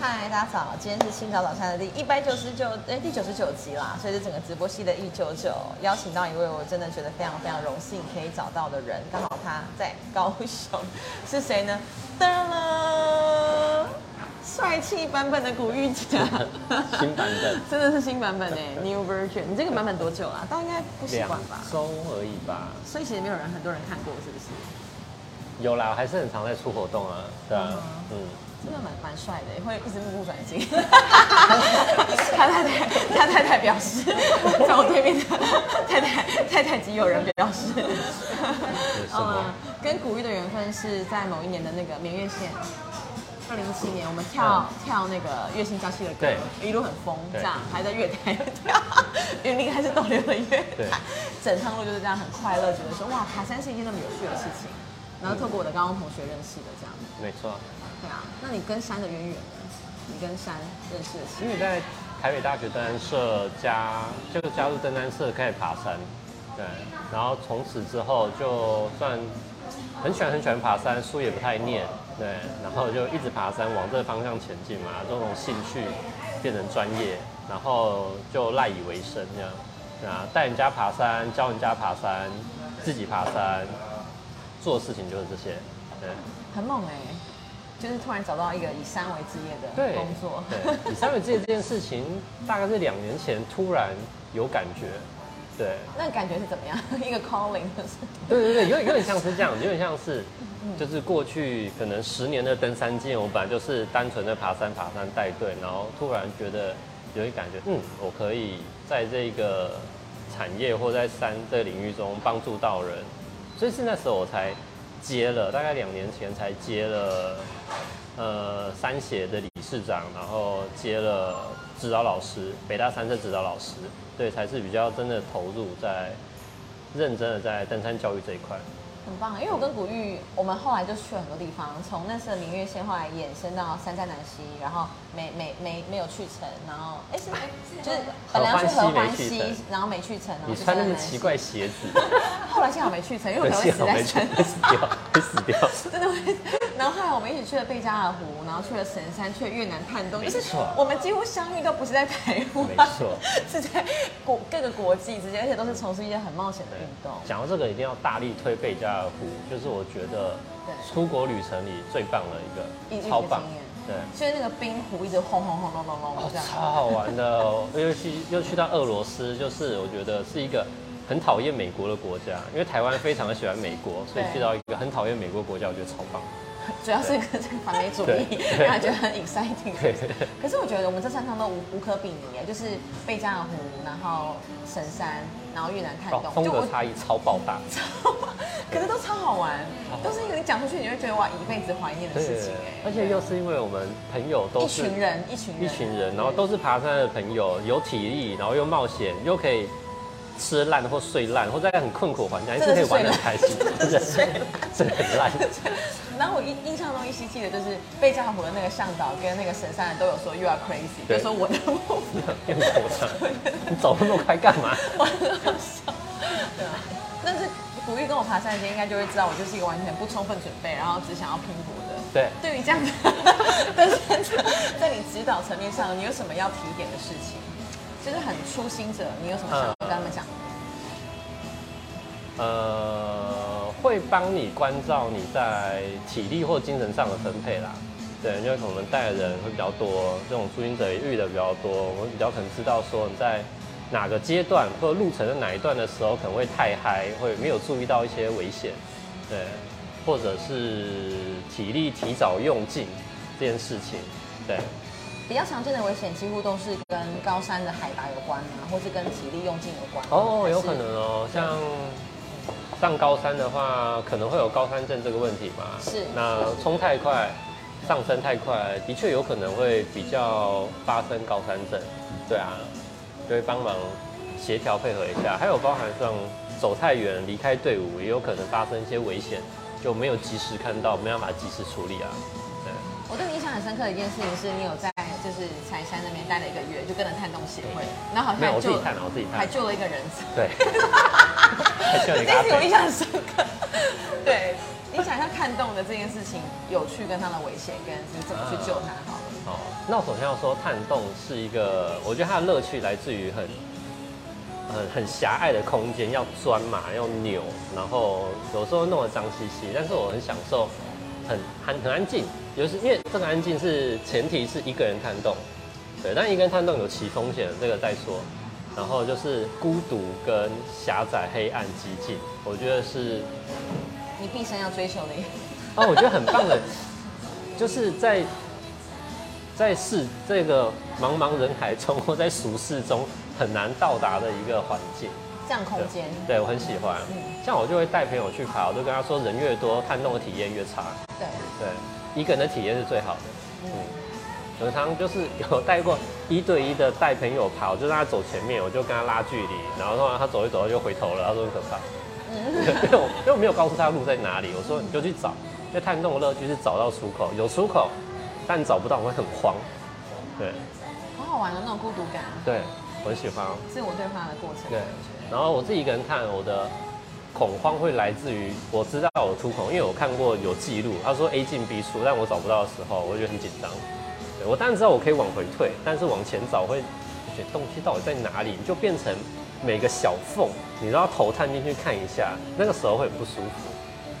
嗨，大家早！今天是清早早餐的第一百九十九，哎，第九十九集啦，所以是整个直播系的一九九，邀请到一位我真的觉得非常非常荣幸可以找到的人，刚好他在高雄，是谁呢？噔了，帅气版本的古玉佳，新版本，真的是新版本哎，New Version。你这个版本多久啦？大家应该不习两惯吧？周而已吧。所以其实没有人，很多人看过，是不是？有啦，还是很常在出活动啊，对啊，嗯，真的蛮蛮帅的，会一直目不转睛。他太太，他太太表示，在我对面的太太太太及友人表示？嗯，跟古玉的缘分是在某一年的那个明月线。二零一七年，我们跳、跳那个月薪娇妻的歌，一路很疯，这对样还在月台跳，云林还是逗留了月对台，整趟路就是这样很快乐，觉得说哇，爬山是一件那么有趣的事情。然后透过我的高中同学认识的这样。没错，对啊，那你跟山的渊源呢？你跟山认识的？因为在台北大学登山社加就加入登山社开始爬山，对，然后从此之后就算很喜欢很喜欢爬山，书也不太念，对，然后就一直爬山往这个方向前进嘛，就从兴趣变成专业，然后就赖以为生这样，对啊，带人家爬山，教人家爬山，自己爬山，做的事情就是这些，对。很猛哎、就是突然找到一个以山为职业的对工作。对，以山为职业这件事情，大概是两年前突然有感觉，对，那感觉是怎么样？一个 calling 就是对对对，有点有点像是这样，有点像是，就是过去可能十年的登山经验，我本来就是单纯的爬山爬山带队，然后突然觉得有一感觉，嗯，我可以在这个产业或在山的领域中帮助到人，所以是那时候我才接了，大概两年前才接了，呃，三协的理事长，然后接了指导老师，北大三社指导老师，对，才是比较真的投入在认真的在登山教育这一块。很棒，因为我跟古玉，我们后来就去了很多地方，从那次的明月线后来衍生到三寨南溪，然后没没没没有去成，然后哎是就是本来要去合欢溪然后没去成，然后去你穿那么奇怪，鞋子，后来幸好没去成，因为我可可能会死在山会死掉，会死掉。真的会。然后后来我们一起去了贝加尔湖，然后去了神山，去了越南探洞，就是我们几乎相遇都不是在台湾，没错，是在国各个国际之间，而且都是从事一些很冒险的运动。讲到这个，一定要大力推贝加尔湖，就是我觉得出国旅程里最棒的一一个，一超棒对。所以那个冰湖一直轰轰轰隆隆隆哦这，样。超好玩的哦，尤其又去到俄罗斯，就是我觉得是一个很讨厌美国的国家，因为台湾非常的喜欢美国，所以去到一个很讨厌美国国家，我觉得超棒。主要是跟这个反美主义对，对让人觉得很 exciting。对可是我觉得我们这三趟都无无可比拟耶，就是贝加尔湖，然后神山，然后越南探哦洞，，风格差异超爆大。可是都超好玩，都是一个你讲出去你会觉得哇一辈子怀念的事情哎。而且又是因为我们朋友都一群人，一群人，一群人，然后都是爬山的朋友，有体力，然后又冒险，又可以吃烂或睡烂，或在很困苦的环境，还是可以玩的很开心，真的是真的 很烂。然后我印印象中依稀记得就是贝加尔湖的那个向导跟那个神山的都有说 you are crazy，就对说我的目标用口上，你走那么快干嘛？我很好笑，对啊。但是古玉跟我爬山的时候，应该就会知道我就是一个完全不充分准备，然后只想要拼搏的。对，对于这样子但是，在你指导层面上，你有什么要提点的事情？就是很初心者，你有什么想跟他们讲？呃，会帮你关照你在体力或精神上的分配啦。对，因为可能带的人会比较多，这种初心者也遇的比较多，我们比较可能知道说你在哪个阶段或者路程的哪一段的时候可能会太嗨，会没有注意到一些危险，对，或者是体力提早用尽这件事情，对。比较常见的危险几乎都是跟高山的海拔有关啊，或是跟体力用尽有关。哦，有可能哦，像上高山的话，可能会有高山症这个问题嘛。是那冲太快，上升太快，的确有可能会比较发生高山症。对啊，就会帮忙协调配合一下。还有包含像走太远、离开队伍，也有可能发生一些危险，就没有及时看到，没办法及时处理啊。对。我对你印象很深刻的一件事情是，你有在就是柴山那边待了一个月，就跟着探洞协会，然后好像救我自己看了，我自己看。还救了一个人。对。还救了一个阿这件事我印。象很深刻。对，你想一下看洞的这件事情有趣跟它的危险，跟你怎么去救它好了。哦，那我首先要说，探洞是一个，我觉得它的乐趣来自于很很很狭隘的空间，要钻嘛，要扭，然后有时候弄得脏兮兮，但是我很享受，很很很安静，尤其是因为这个安静是前提是一个人探洞，对，但一个人探洞有其风险，这个再说。然后就是孤独跟狭窄、黑暗、寂静，我觉得是你毕生要追求的。哦，我觉得很棒的，就是在在世这个茫茫人海中，或在俗世中很难到达的一个环境。这样空间，对我很喜欢。嗯，像我就会带朋友去爬，我就跟他说，人越多，探洞的体验越差。对。对，一个人的体验是最好的。嗯。常常就是有带过一对一的带朋友爬，我，就让他走前面，我就跟他拉距离，然后他走一走就回头了，他说很可怕，因为我因为我没有告诉他路在哪里，我说你就去找，因为探洞的乐趣是找到出口，有出口，但找不到我会很慌，对，很好玩的那种孤独感，对，我很喜欢自我对话的过程，对，然后我自己一个人看，我的恐慌会来自于我知道我出口，因为我看过有记录，他说 A 进 B 出，但我找不到的时候，我就很紧张。我当然知道我可以往回退，但是往前找会觉得东西到底在哪里，你就变成每个小缝，你都要头探进去看一下，那个时候会很不舒服。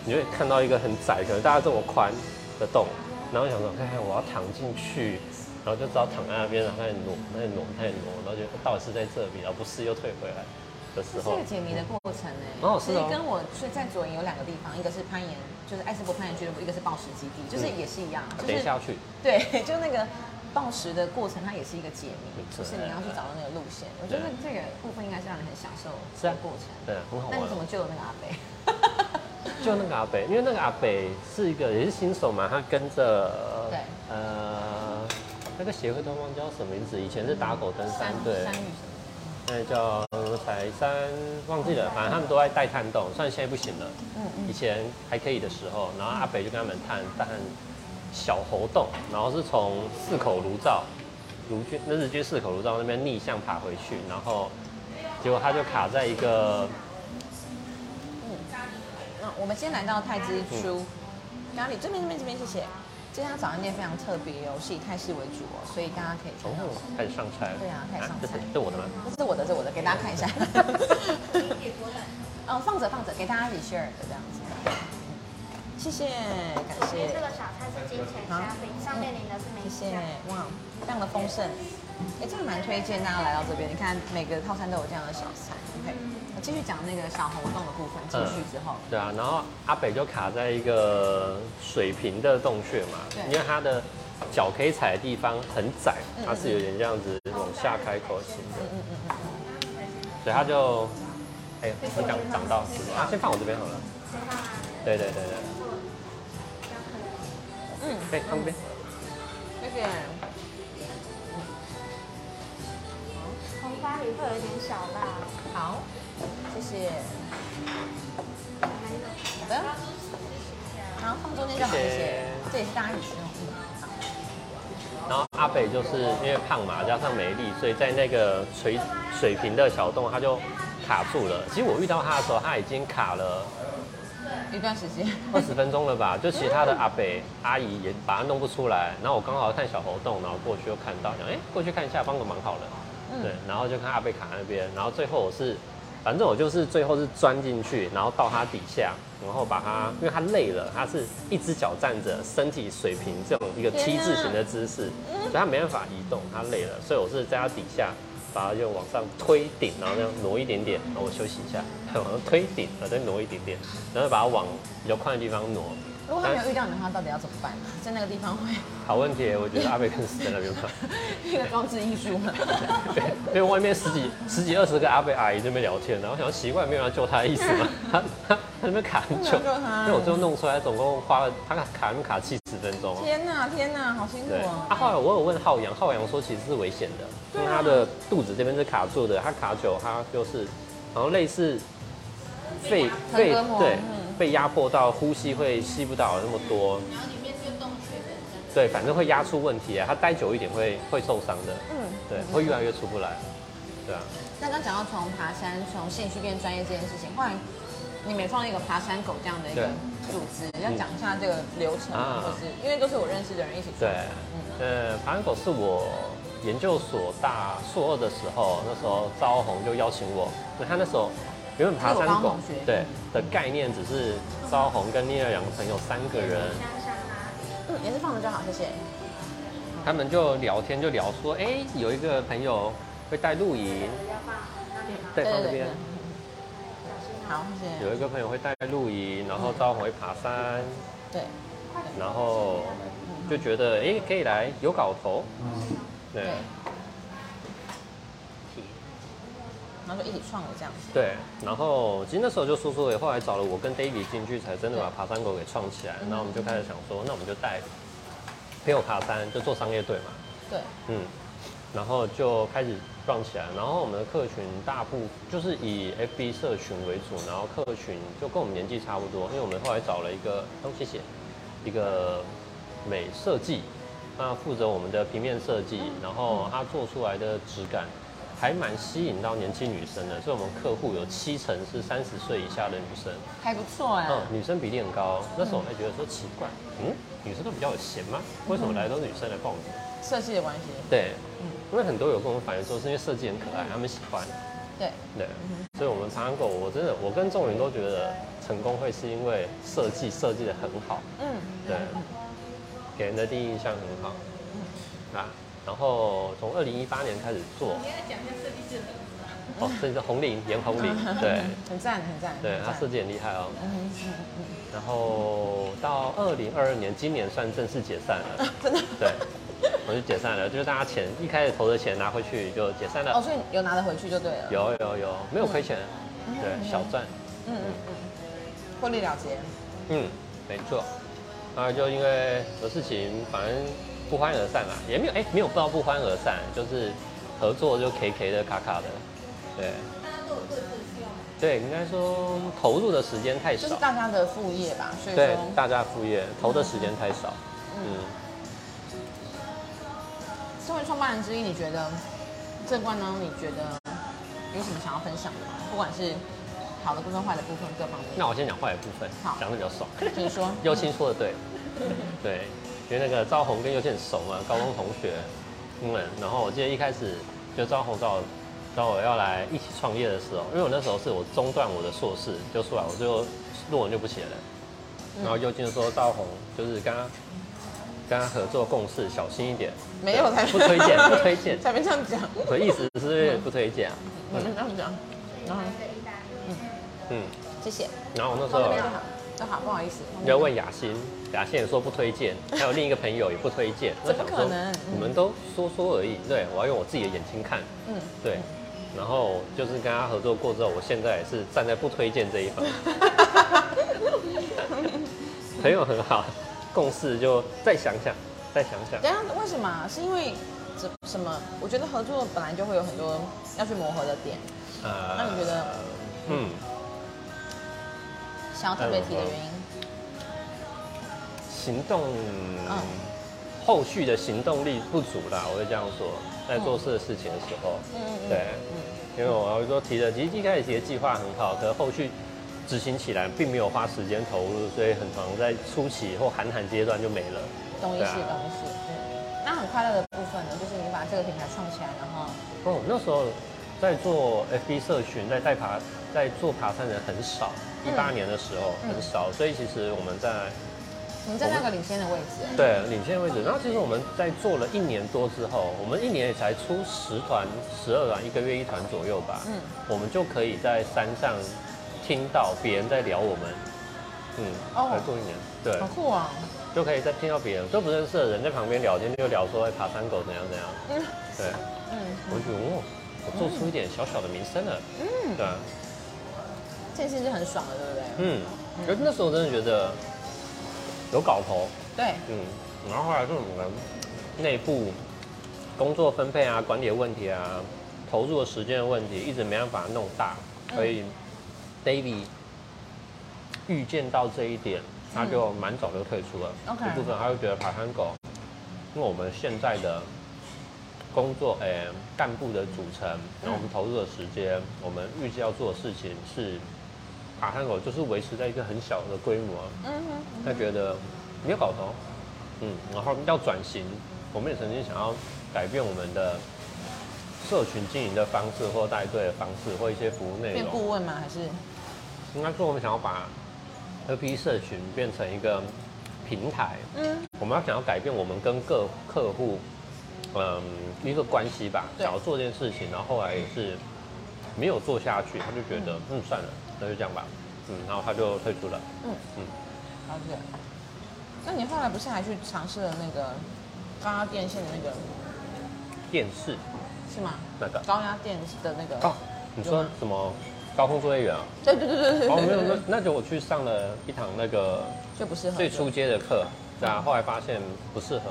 你会看到一个很窄，可能大家这么宽的洞，然后想说，看看我要躺进去，然后就知道躺在那边，然后开始挪，开始挪，开始挪，然后就到底是在这里，而不是又退回来。的时候，这个解谜的过程呢？其实跟我所以在左营有两个地方，一个是攀岩，就是艾斯伯攀岩俱乐部，一个是暴食基地，就是也是一样，等下去。对，就那个暴食的过程，它也是一一个解谜，就是你要去找到那个路线。我觉得这个部分应该是让你很享受这个过程，对，很好玩。那你怎么救那个阿北？救那个阿北，因为那个阿北是一个也是新手嘛，他跟着对，呃，那个协会都忘叫什么名字，以前是打狗登山，对。那叫彩山，忘记了，反正他们都在带探洞，虽然现在不行了。嗯嗯。以前还可以的时候，然后阿北就跟他们探探小猴洞，然后是从四口炉灶，卢军那日军四口炉灶那边逆向爬回去，然后结果他就卡在一个。嗯。那我们先来到太子出咖喱这边这边这边，谢谢。这家早餐店非常特别哦，是以泰式为主哦，所以大家可以从开始上菜。对啊，开始上菜。这是我的吗？这是我的，这是我的，给大家看一下。哦，放着放着，给大家一起 share 的这样子。谢谢，感谢。这个小菜是金钱虾饼，上面淋的是梅谢谢，哇，非常的丰盛。哎，这个蛮推荐大家来到这边，你看每个套餐都有这样的小菜。OK，我继续讲那个小红洞的部分。进去之后，对啊，然后阿北就卡在一个水平的洞穴嘛，因为他的脚可以踩的地方很窄，它是有点这样子往下开口型的。嗯嗯嗯嗯。所以他就，哎，我讲讲到，啊，先放我这边好了。对对对对。嗯，对，放这边。谢谢。红花里会有一点小辣。好，谢谢。好的。然后放中间就好，一些。这也是大家一起用。然后阿北就是因为胖嘛，加上没力，所以在那个垂水平的小洞，他就卡住了。其实我遇到他的时候，他已经卡了一段时间，二十分钟了吧？就其他的阿北阿姨也把他弄不出来。然后我刚好看小猴洞，然后过去又看到，想哎过去看一下，帮个忙好了。对，然后就看阿贝卡那边，然后最后我是，反正我就是最后是钻进去，然后到它底下，然后把它，因为它累了，它是一只脚站着，身体水平这种一个 T 字形的姿势，所以它没办法移动，它累了，所以我是在它底下把它就往上推顶，然后那样挪一点点，然后我休息一下，往上推顶，然后再挪一点点，然后把它往比较宽的地方挪。如果他没有遇到你的话，到底要怎么办？在那个地方会 好问题，我觉得阿贝更死在那边吧。一个装置艺术嘛。对，因为外面十几、十几、二十个阿贝阿姨那边聊天，然后想奇怪，没有人救他的意思嘛。他他他那边卡很久，因为我最后弄出来，总共花了他卡卡那卡七十分钟。天哪，天哪，好辛苦啊！啊，后来我有问浩洋，浩洋说其实是危险的，因为他的肚子这边是卡住的，他卡久，他就是然后类似肺肺对。被压迫到呼吸会吸不到那么多，然后里面是个洞穴对，反正会压出问题啊。它待久一点会会受伤的，嗯，对，会越来越出不来，对啊。那刚讲到从爬山从兴趣变专业这件事情，后来你们创立一个爬山狗这样的一个对。组织，要讲一下这个流程，啊。或是因为都是我认识的人一起创。对。呃，爬山狗是我研究所大硕二的时候，那时候招红就邀请我，那他那时候原本爬山狗对的概念只是招红跟另外两个朋友三个人，香香？嗯，也是放着就好，谢谢。他们就聊天就聊说，哎，有一个朋友会带露营？对，放这边。好，谢谢。有一个朋友会带露营，然后招红会爬山，对然后就觉得哎可以来有搞头，对对，然后就一起创了这样子。对，然后其实那时候就说说，后来找了我跟 David 进去，才真的把爬山狗给创起来。然后我们就开始想说，那我们就带朋友爬山，就做商业队嘛，对，嗯，然后就开始撞起来。然后我们的客群大部就是以 FB 社群为主，然后客群就跟我们年纪差不多，因为我们后来找了一个，哦谢谢，一个美设计，那负责我们的平面设计，然后他做出来的质感还蛮吸引到年轻女生的，所以我们客户有七成是三十岁以下的女生，还不错哎。嗯，女生比例很高。那时候我还觉得说奇怪，嗯，女生都比较有闲吗？为什么来都是女生来报名？设计的关系。对，嗯因为很多有跟我们反映说，是因为设计很可爱，他们喜欢。对，对，所以我们长安狗，我真的，我跟众人都觉得成功会是因为设计设计的很好，嗯，对，给人的第一印象很好。啊，然后从二零一八年开始做，你来讲一下设计师的名字啊。哦，这是红领，严红领，对，很赞很赞。对他设计很厉害哦。然后到二零二二年，今年算正式解散了，真的。对，我就解散了，就是大家钱一开始投的钱拿回去就解散了。哦，所以有拿得回去就对了。。有有有，没有亏钱，对，小赚，嗯嗯嗯，获利了结。嗯，没错。然后就因为有事情，反正不欢而散啦，也没有哎、没有不知道不欢而散，就是合作就 K K 的卡卡的，对大家都有各自的需要。对，应该说投入的时间太少就是，大家的副业吧，所以对，大家副业投的时间太少，嗯。身为创办人之一，你觉得这关呢？你觉得有什么想要分享的吗？不管是好的部分、坏的部分，各方面。那我先讲坏的部分好，讲的比较爽。你说。优青说的对，对，因为那个赵红跟右青很熟嘛，高中同学，嗯，然后我记得一开始就赵红找我找我要来一起创业的时候，因为我那时候是我中断我的硕士就出来，我就论文就不写了，然后右青就说赵红就是跟他跟他合作共事，小心一点，没有才不推荐，不推荐，才没这样讲，我的意思是不推荐啊，你们这样讲。然后，来自意大利。嗯，谢谢。然后我那时候就好，不好意思。你要问雅欣，雅欣也说不推荐，还有另一个朋友也不推荐。那想说可能你们都说说而已，对我要用我自己的眼睛看，嗯，对。然后就是跟他合作过之后，我现在也是站在不推荐这一方。朋友很好，共事就再想想，再想想。等一下为什么啊？是因为怎什么？我觉得合作本来就会有很多要去磨合的点。呃那你觉得？嗯，想要特别提的原因？行动，嗯后续的行动力不足啦，我会这样说，在做事的事情的时候。嗯嗯对，因为我要说提的，其实一开始提的计划很好，可是后续执行起来并没有花时间投入，所以很常在初期或寒寒阶段就没了。懂意思，对啊懂意思。嗯，那很快乐的部分呢，就是你把这个品牌创起来，然后哦，那时候在做 FB 社群，在带爬，在做爬山的人很少，一八年的时候嗯很少，所以其实我们在我们在那个领先的位置。对领先的位置。然后其实我们在做了一年多之后，我们一年也才出十团、十二团，一个月一团左右吧。嗯，我们就可以在山上听到别人在聊我们。嗯，哦才做一年，对，好酷啊！就可以在听到别人都不认识的人在旁边聊天，就聊说哎爬山狗怎样怎样。嗯对，嗯，我就觉得做出一点小小的名声了。嗯。对啊，这件事是很爽的，对不对？嗯，可是那时候真的觉得有搞头，对，嗯，然后后来就我们内部工作分配啊、管理的问题啊、投入的时间的问题，一直没办法弄大，所以 David 预见到这一点，他就蛮早就退出了。OK 一部分他就觉得爬山狗，因为我们现在的工作，诶、干部的组成，然后我们投入的时间，我们预计要做的事情是把汉口就是维持在一个很小的规模，嗯哼，他觉得没有搞头，嗯，然后要转型，我们也曾经想要改变我们的社群经营的方式，或带队的方式，或一些服务内变容。顾问吗？还是？应该说，我们想要把 NP 社群变成一个平台，嗯，我们要想要改变我们跟各客户，嗯，一个关系吧。想要做这件事情，然后后来也是没有做下去，他就觉得，嗯，算了，那就这样吧，嗯，然后他就退出了。嗯。嗯。了解。那你后来不是还去尝试了那个高压电线的那个？电视。是吗？那个。高压电的那个哦，你说什么高空作业员啊？对对对对对哦，没有，对那那就我去上了一堂那个就不适合最初阶的课，对啊，后来发现不适合，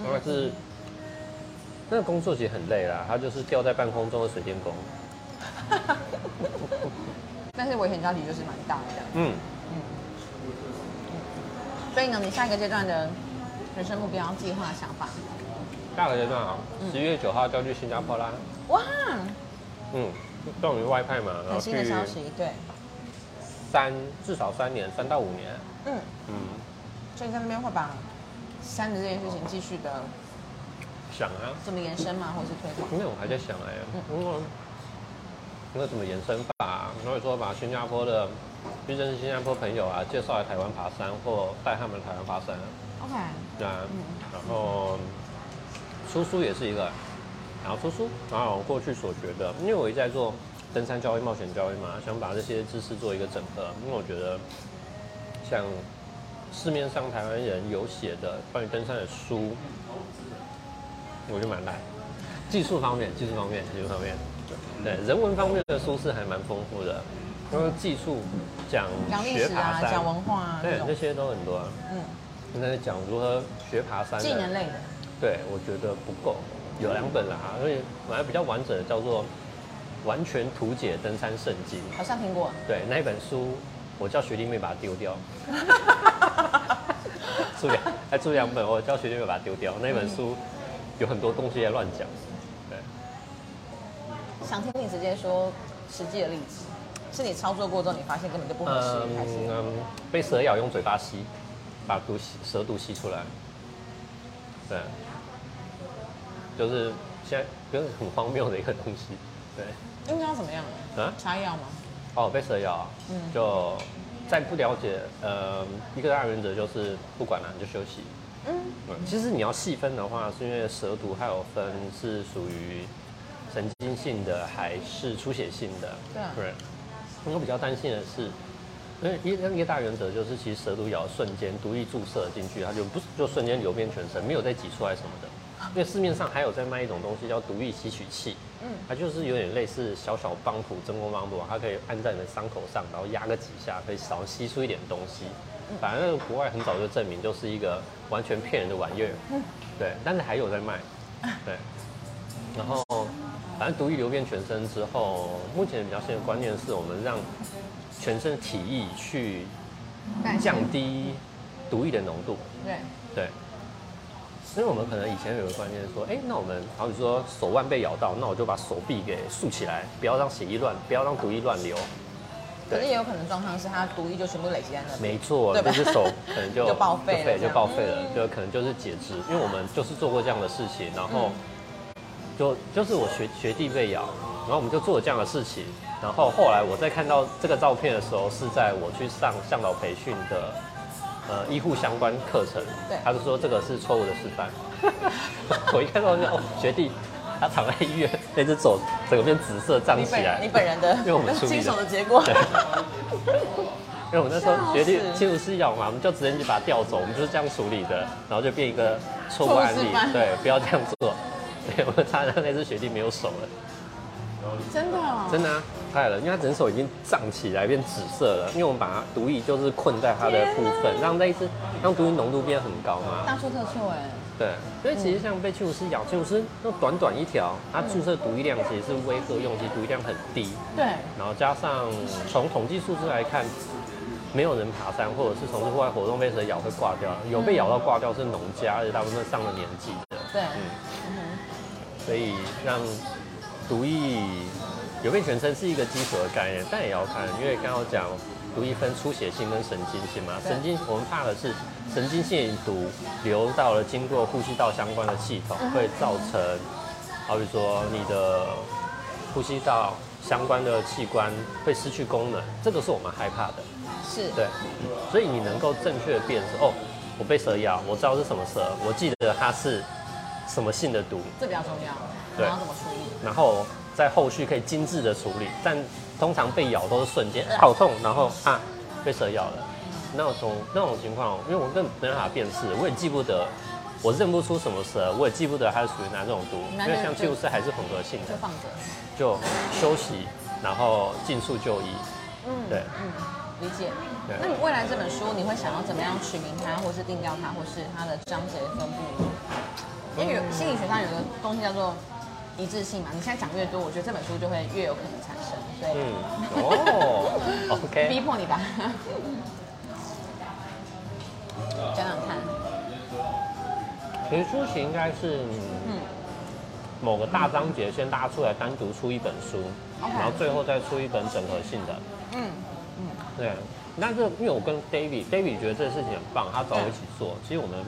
嗯。但是那个工作其实很累啦，他就是吊在半空中的水电工，但是危险交集就是蛮大的。嗯。嗯，所以呢，你下一个阶段的人生目标、计划、想法，下个阶段啊，十一月九号就要去新加坡啦，哇，嗯，终于外派嘛，然后很新的消息，对，三至少三年，三到五年，嗯，嗯，所以在那边会把三的这件事情继续的想啊，怎么延伸吗，或者是推广？因为我还在想哎、因为那怎么延伸法？然后说把新加坡的去认识新加坡朋友啊，介绍来台湾爬山，或带他们来台湾爬山。OK，对啊，嗯然后出书也是一个，然后出书，然后我过去所学的，因为我一直在做登山教育、冒险教育嘛，想把这些知识做一个整合，因为我觉得像市面上台湾人有写的关于登山的书，我就蛮烂。技术方面，技术方面，技术方面，对人文方面的书是还蛮丰富的，因为技术讲学爬山，讲文化对那些都很多啊。嗯，现在讲如何学爬山的，技能类的，对，我觉得不够，有两本啦，所以买比较完整的叫做《完全图解登山圣经》。好像听过。对，那一本书我叫学弟妹把它丢掉，出两还出两本，我叫学弟妹把它丢掉。那本书有很多东西在乱讲，对，想听你直接说实际的例子，是你操作过之后你发现根本就不合适，还是？嗯，被蛇咬用嘴巴吸，把毒吸蛇毒吸出来，对，就是现在就是很荒谬的一个东西，对。应该要怎么样？啊擦药吗？哦，被蛇咬啊，嗯就在不了解，呃，一个大原则就是不管了，你就休息。嗯，嗯，其实你要细分的话，是因为蛇毒还有分是属于神经性的还是出血性的。对啊对。我比较担心的是，因为一一个大原则就是，其实蛇毒咬的瞬间，毒液注射进去，它就不是就瞬间流遍全身，没有再挤出来什么的。因为市面上还有在卖一种东西叫毒液吸取器，嗯它就是有点类似小小帮浦、真空帮浦，它可以按在你的伤口上，然后压个几下，可以少吸出一点东西。反正那个国外很早就证明，就是一个完全骗人的玩意儿。对，但是还有在卖。对，然后反正毒液流遍全身之后，目前比较新的观念是我们让全身体液去降低毒液的浓度。对，对，因为我们可能以前有个观念说，哎、那我们好比说手腕被咬到，那我就把手臂给竖起来，不要让血液乱，不要让毒液乱流。可是也有可能状况是他毒液就全部累积在那边。没错，这只手可能就 就报废了就报废了，嗯就可能就是截肢。因为我们就是做过这样的事情，然后嗯就就是我学学弟被咬，然后我们就做了这样的事情，然后后来我在看到这个照片的时候，是在我去上向导培训的呃医护相关课程，对他就说这个是错误的示范。我一看到就哦，学弟他躺在医院，那只手整个变紫色胀起来，你本人的，因为我们亲手的结果。对。因为我们那时候学弟亲属是咬嘛，我们就直接就把它调走，我们就是这样处理的，然后就变一个错误案例。对，不要这样做。对，我们差点那只学弟没有手了，真的哦，真的啊，害了，因为它整手已经胀起来变紫色了，因为我们把它毒液就是困在它的部分，让那一只让毒液浓度变很高嘛。大错特错哎。对，所以其实像被驱虫师咬，侵入师那短短一条，它注射毒液量其实是威吓用，其实毒液量很低。对，然后加上从统计数字来看，没有人爬山或者是从事户外活动被蛇咬会挂掉，有被咬到挂掉是农家，而且大部分上了年纪的，对，嗯嗯所以让毒液有病全身是一个基础的概念，但也要看，因为刚刚讲毒液分出血性跟神经性嘛，神经我们怕的是神经性毒流到了经过呼吸道相关的系统，会造成，好比说你的呼吸道相关的器官会失去功能，这个是我们害怕的。是，对，所以你能够正确的辨识，哦，我被蛇咬，我知道是什么蛇，我记得它是什么性的毒，这比较重要。对然后怎么处理？然后在后续可以精致的处理。但通常被咬都是瞬间，哎好痛，然后啊被蛇咬了，那种那种情况，因为我根本没办法辨识，我也记不得，我认不出什么蛇，我也记不得它是属于哪种毒，因为像寄物斯还是混合性的就，放着。就休息，然后尽速就医。嗯，对嗯，理解对。那你未来这本书，你会想要怎么样取名它，或是定调它，或是它的章节分布呢？因为有心理学上有个东西叫做一致性嘛，你现在讲越多，我觉得这本书就会越有可能产生。对，嗯，哦，OK，逼迫你吧。讲讲看，其实初期应该是嗯，某个大章节先拉出来单独出一本书然后最后再出一本整合性的。嗯对，但是因为我跟 David，David 觉得这个事情很棒，他找我一起做。其实我们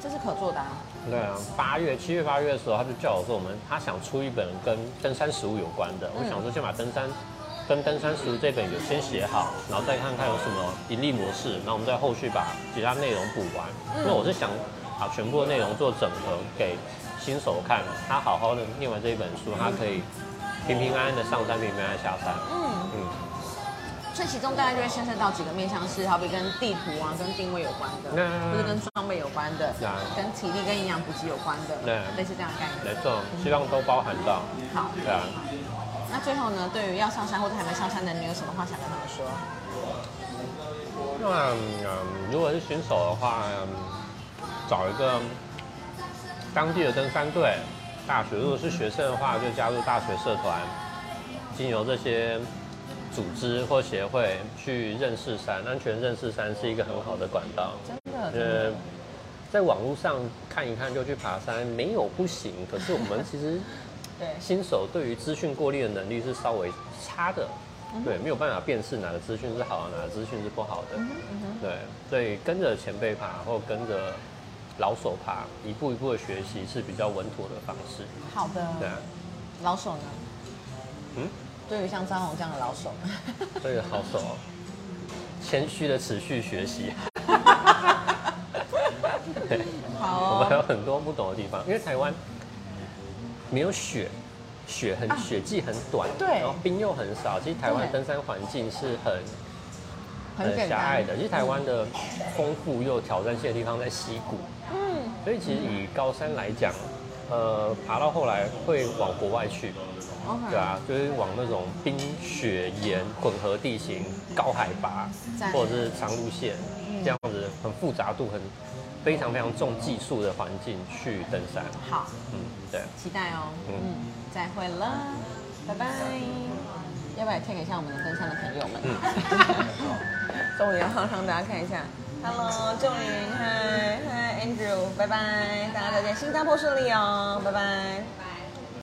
这是可做的啊。对啊，八月、七月、八月的时候，他就叫我说，我们他想出一本跟登山食物有关的。我想说，先把登山跟登山食物这本有先写好，然后再看看有什么盈利模式，然后我们再后续把其他内容补完。因为我是想把全部的内容做整合给新手看，他好好的念完这一本书，他可以平平安安的上山，平平安安下山。嗯，嗯，所以其中大概就会牵涉到几个面向，是好比跟地图啊、跟定位有关的，那或者跟装备有关的跟体力跟营养补给有关的，对类似这样的概念。没错，希望都包含到。好，对啊。那最后呢，对于要上山或者还没上山的，你有什么话想跟他们说？那嗯，如果是新手的话，嗯，找一个当地的登山队、大学；如果是学生的话，就加入大学社团，经由这些组织或协会去认识山，安全认识山是一个很好的管道。真的，真呃，在网络上看一看就去爬山，没有不行。可是我们其实 对，新手对于资讯过滤的能力是稍微差的，对，没有办法辨识哪个资讯是好的，哪个资讯是不好的。对，所以跟着前辈爬或跟着老手爬，一步一步的学习是比较稳妥的方式。好的。对啊，老手呢？嗯，对于像张红这样的老手，所以好手，谦虚的持续学习。对，好哦，我们还有很多不懂的地方，因为台湾没有雪，雪很、啊。雪季很短，对。然后冰又很少。其实台湾登山环境是很很狭隘的，其实台湾的丰富又挑战性的地方在溪谷。嗯，所以其实以高山来讲，呃，爬到后来会往国外去，对啊，就是往那种冰雪岩混合地形、高海拔或者是长路线这样子很复杂度很非常非常重技术的环境去登山。好，嗯，对，期待哦。嗯嗯，再会了，拜拜。要不要也 take 一下我们的登山的朋友们？嗯 终于要让大家看一下。Hello，仲林，嗨嗨，Andrew，拜拜，大家再见，新加坡顺利哦，拜拜。